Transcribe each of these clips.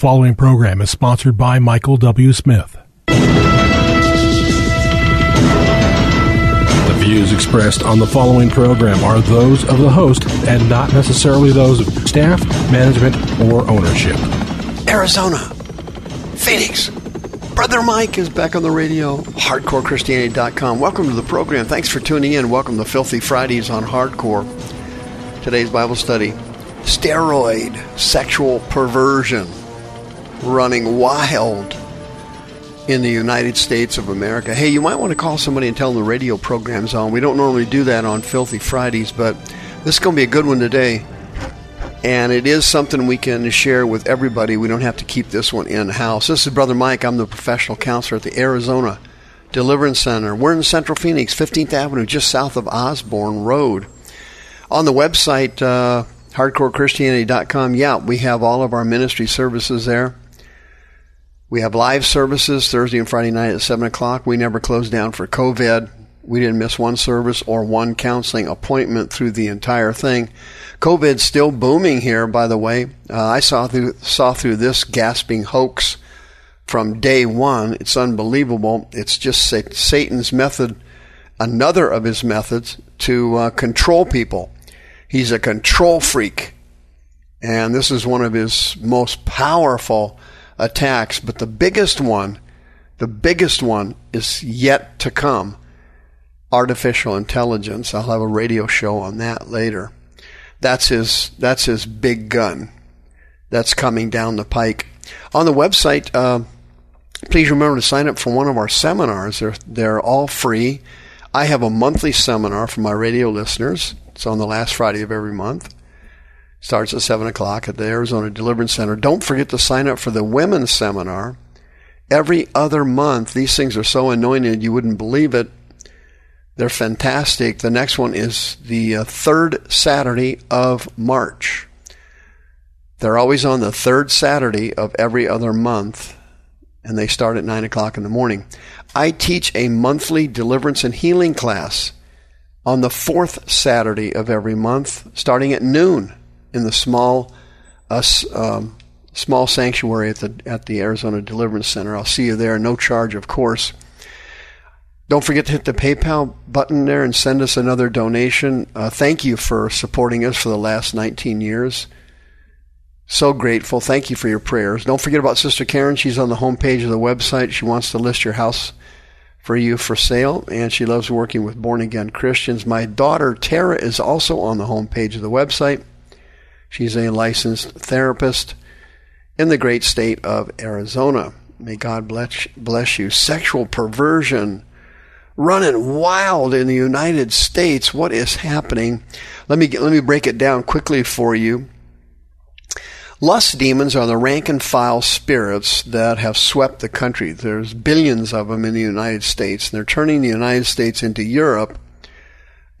following program is sponsored by Michael W. Smith. The views expressed on the following program are those of the host and not necessarily those of staff, management, or ownership. Arizona, Phoenix. Brother Mike is back on the radio, hardcorechristianity.com. Welcome to the program. Thanks for tuning in. Welcome to Filthy Fridays on Hardcore. Today's Bible study steroid sexual perversion running wild in the United States of America. Hey, you might want to call somebody and tell them the radio program's on. We don't normally do that on Filthy Fridays, but this is going to be a good one today. And it is something we can share with everybody. We don't have to keep this one in house. This is Brother Mike. I'm the professional counselor at the Arizona Deliverance Center. We're in Central Phoenix, 15th Avenue, just south of Osborne Road. On the website, uh, hardcorechristianity.com, yeah, we have all of our ministry services there. We have live services Thursday and Friday night at 7 o'clock. We never closed down for COVID. We didn't miss one service or one counseling appointment through the entire thing. COVID's still booming here, by the way. Uh, I saw through, saw through this gasping hoax from day one. It's unbelievable. It's just Satan's method, another of his methods to uh, control people. He's a control freak. And this is one of his most powerful attacks. But the biggest one, the biggest one is yet to come. Artificial intelligence. I'll have a radio show on that later. That's his, that's his big gun. That's coming down the pike. On the website, uh, please remember to sign up for one of our seminars. They're, they're all free. I have a monthly seminar for my radio listeners. It's on the last Friday of every month. Starts at 7 o'clock at the Arizona Deliverance Center. Don't forget to sign up for the women's seminar. Every other month, these things are so anointed you wouldn't believe it. They're fantastic. The next one is the uh, third Saturday of March. They're always on the third Saturday of every other month, and they start at 9 o'clock in the morning. I teach a monthly deliverance and healing class on the fourth Saturday of every month, starting at noon in the small uh, um, small sanctuary at the at the Arizona Deliverance Center. I'll see you there, no charge, of course. Don't forget to hit the PayPal button there and send us another donation. Uh, thank you for supporting us for the last 19 years. So grateful. Thank you for your prayers. Don't forget about Sister Karen. She's on the homepage of the website. She wants to list your house for you for sale, and she loves working with born again Christians. My daughter Tara is also on the homepage of the website. She's a licensed therapist in the great state of Arizona. May God bless, bless you. Sexual perversion running wild in the United States. What is happening? Let me let me break it down quickly for you. Lust demons are the rank and file spirits that have swept the country. There's billions of them in the United States. And they're turning the United States into Europe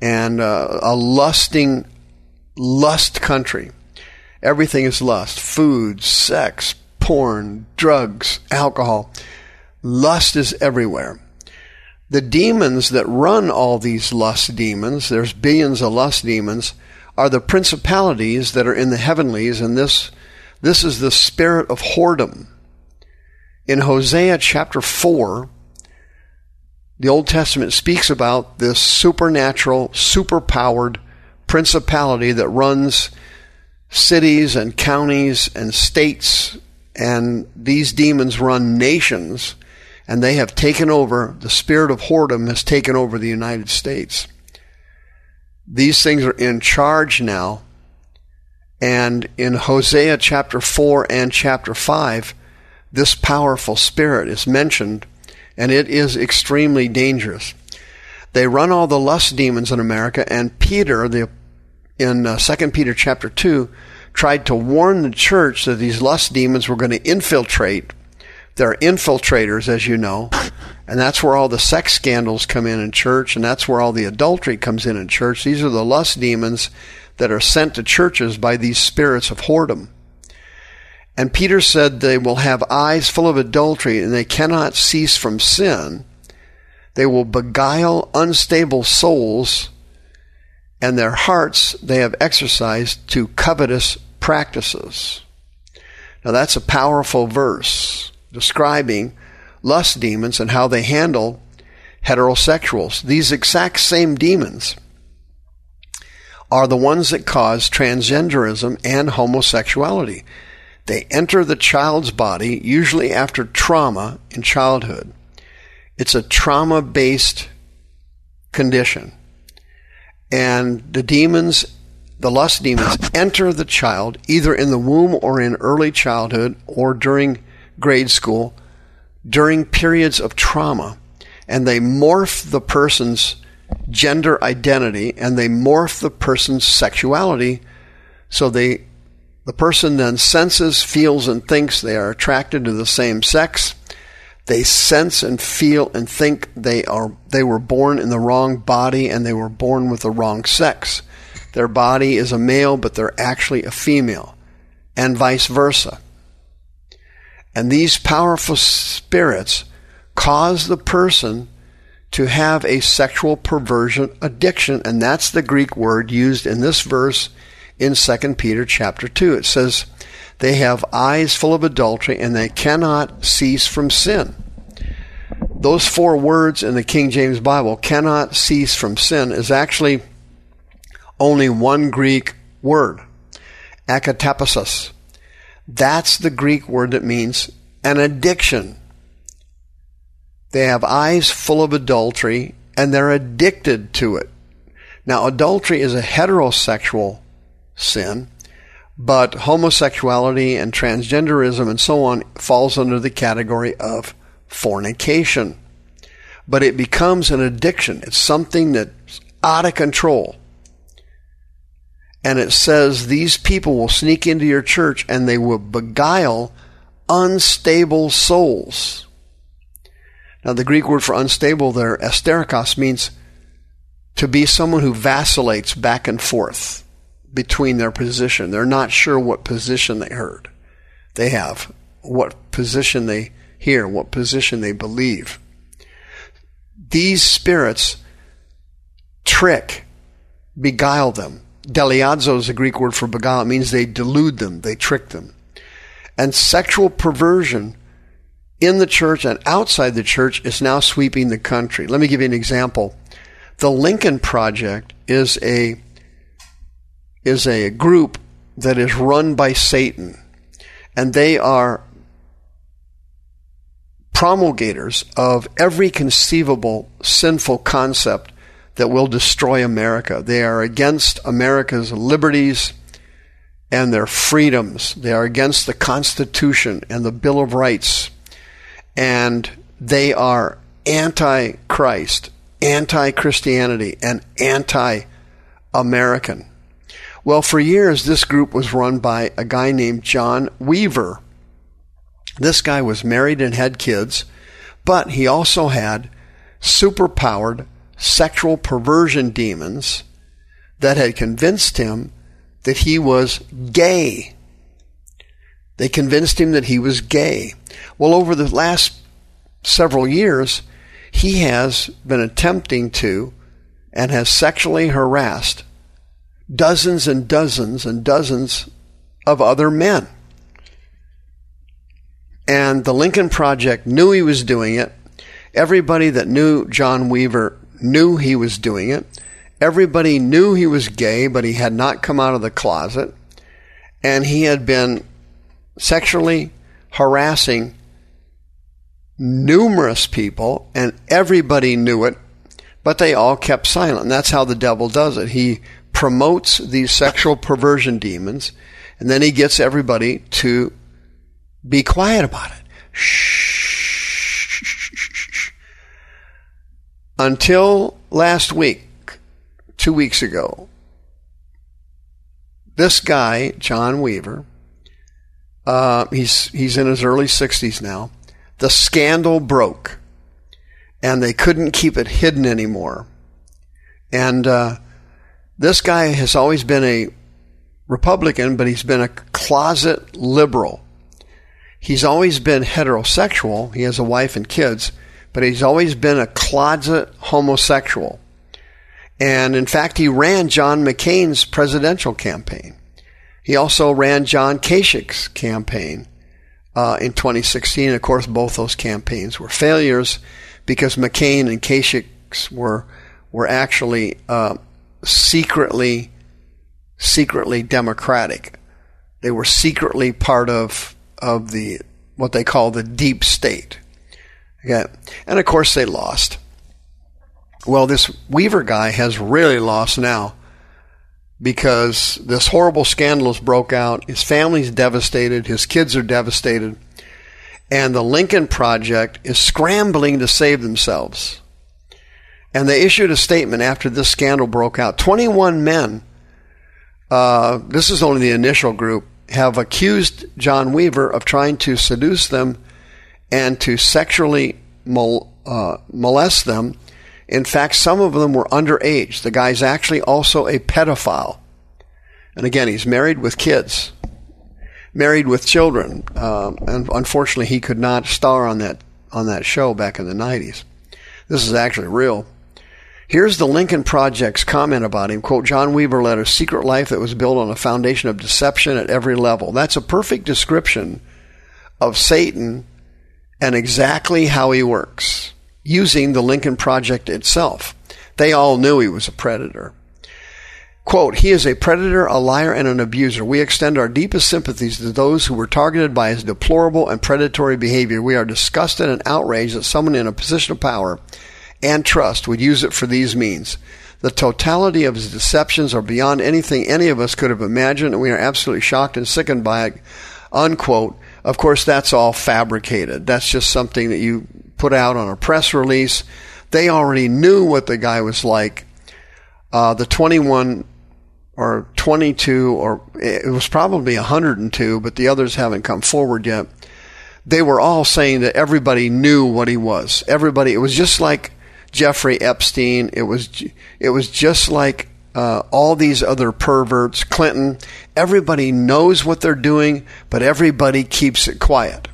and uh, a lusting, lust country. Everything is lust food, sex, porn, drugs, alcohol. Lust is everywhere. The demons that run all these lust demons, there's billions of lust demons, are the principalities that are in the heavenlies, and this this is the spirit of whoredom. In Hosea chapter 4, the Old Testament speaks about this supernatural, superpowered principality that runs cities and counties and states, and these demons run nations, and they have taken over, the spirit of whoredom has taken over the United States. These things are in charge now and in Hosea chapter 4 and chapter 5, this powerful spirit is mentioned, and it is extremely dangerous. They run all the lust demons in America, and Peter, the, in uh, 2 Peter chapter 2, tried to warn the church that these lust demons were going to infiltrate. They're infiltrators, as you know, and that's where all the sex scandals come in in church, and that's where all the adultery comes in in church. These are the lust demons that are sent to churches by these spirits of whoredom. And Peter said they will have eyes full of adultery and they cannot cease from sin. They will beguile unstable souls and their hearts they have exercised to covetous practices. Now that's a powerful verse describing lust demons and how they handle heterosexuals. These exact same demons are the ones that cause transgenderism and homosexuality. They enter the child's body, usually after trauma in childhood. It's a trauma based condition. And the demons, the lust demons, enter the child either in the womb or in early childhood or during grade school during periods of trauma. And they morph the person's gender identity and they morph the person's sexuality so they the person then senses, feels, and thinks they are attracted to the same sex. They sense and feel and think they are they were born in the wrong body and they were born with the wrong sex. Their body is a male, but they're actually a female, and vice versa. And these powerful spirits cause the person to have a sexual perversion addiction, and that's the Greek word used in this verse in 2 Peter chapter 2. It says, They have eyes full of adultery and they cannot cease from sin. Those four words in the King James Bible, cannot cease from sin, is actually only one Greek word, akatapasis. That's the Greek word that means an addiction. They have eyes full of adultery and they're addicted to it. Now, adultery is a heterosexual sin, but homosexuality and transgenderism and so on falls under the category of fornication. But it becomes an addiction. It's something that's out of control. And it says these people will sneak into your church and they will beguile unstable souls. Now, the Greek word for unstable there, asterikos, means to be someone who vacillates back and forth between their position. They're not sure what position they heard. They have what position they hear, what position they believe. These spirits trick, beguile them. Deliazo is a Greek word for beguile. It means they delude them, they trick them. And sexual perversion in the church and outside the church is now sweeping the country. Let me give you an example. The Lincoln Project is a is a group that is run by Satan, and they are promulgators of every conceivable sinful concept that will destroy America. They are against America's liberties and their freedoms. They are against the Constitution and the Bill of Rights. And they are anti Christ, anti Christianity, and anti American. Well, for years, this group was run by a guy named John Weaver. This guy was married and had kids, but he also had superpowered sexual perversion demons that had convinced him that he was gay. They convinced him that he was gay. Well, over the last several years, he has been attempting to and has sexually harassed dozens and dozens and dozens of other men. And the Lincoln Project knew he was doing it. Everybody that knew John Weaver knew he was doing it. Everybody knew he was gay, but he had not come out of the closet. And he had been sexually harassing numerous people, and everybody knew it, but they all kept silent. And that's how the devil does it. He promotes these sexual perversion demons, and then he gets everybody to be quiet about it. Shh. Until last week, two weeks ago, this guy, John Weaver, uh, he's he's in his early 60s now. The scandal broke, and they couldn't keep it hidden anymore. And uh, this guy has always been a Republican, but he's been a closet liberal. He's always been heterosexual. He has a wife and kids, but he's always been a closet homosexual. And in fact, he ran John McCain's presidential campaign. He also ran John Kasich's campaign uh, in 2016. Of course, both those campaigns were failures because McCain and Kasich were were actually uh, secretly secretly Democratic. They were secretly part of of the what they call the deep state. Okay. And of course they lost. Well, this Weaver guy has really lost now because this horrible scandal has broke out. His family's devastated. His kids are devastated. And the Lincoln Project is scrambling to save themselves. And they issued a statement after this scandal broke out. 21 men, uh, this is only the initial group, have accused John Weaver of trying to seduce them and to sexually mol- uh, molest them. In fact, some of them were underage. The guy's actually also a pedophile. And again, he's married with kids, married with children. Um, and unfortunately, he could not star on that on that show back in the 90s. This is actually real. Here's the Lincoln Project's comment about him. Quote, John Weaver led a secret life that was built on a foundation of deception at every level. That's a perfect description of Satan and exactly how he works using the Lincoln Project itself. They all knew he was a predator. Quote, he is a predator, a liar, and an abuser. We extend our deepest sympathies to those who were targeted by his deplorable and predatory behavior. We are disgusted and outraged that someone in a position of power and trust would use it for these means. The totality of his deceptions are beyond anything any of us could have imagined, and we are absolutely shocked and sickened by it. Unquote. Of course, that's all fabricated. That's just something that you put out on a press release. They already knew what the guy was like. Uh, the 21 or 22, or it was probably 102, but the others haven't come forward yet. They were all saying that everybody knew what he was. Everybody, it was just like Jeffrey Epstein. It was it was just like uh, all these other perverts, Clinton. Everybody knows what they're doing, but everybody keeps it quiet.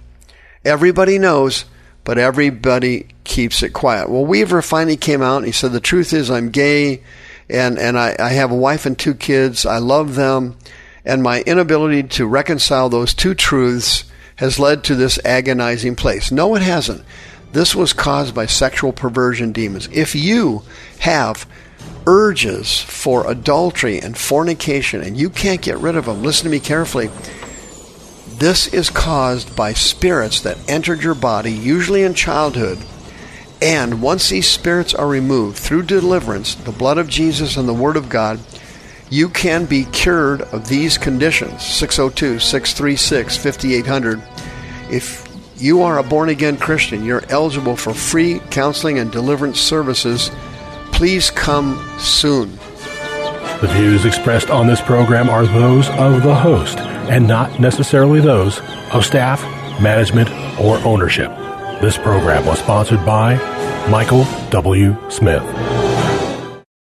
Everybody knows, but everybody keeps it quiet. Well, Weaver finally came out and he said, "The truth is, I'm gay, and and I, I have a wife and two kids. I love them, and my inability to reconcile those two truths." Has led to this agonizing place. No, it hasn't. This was caused by sexual perversion demons. If you have urges for adultery and fornication and you can't get rid of them, listen to me carefully. This is caused by spirits that entered your body, usually in childhood. And once these spirits are removed through deliverance, the blood of Jesus and the Word of God, you can be cured of these conditions. 602 636 5800. If you are a born again Christian, you're eligible for free counseling and deliverance services. Please come soon. The views expressed on this program are those of the host and not necessarily those of staff, management, or ownership. This program was sponsored by Michael W. Smith.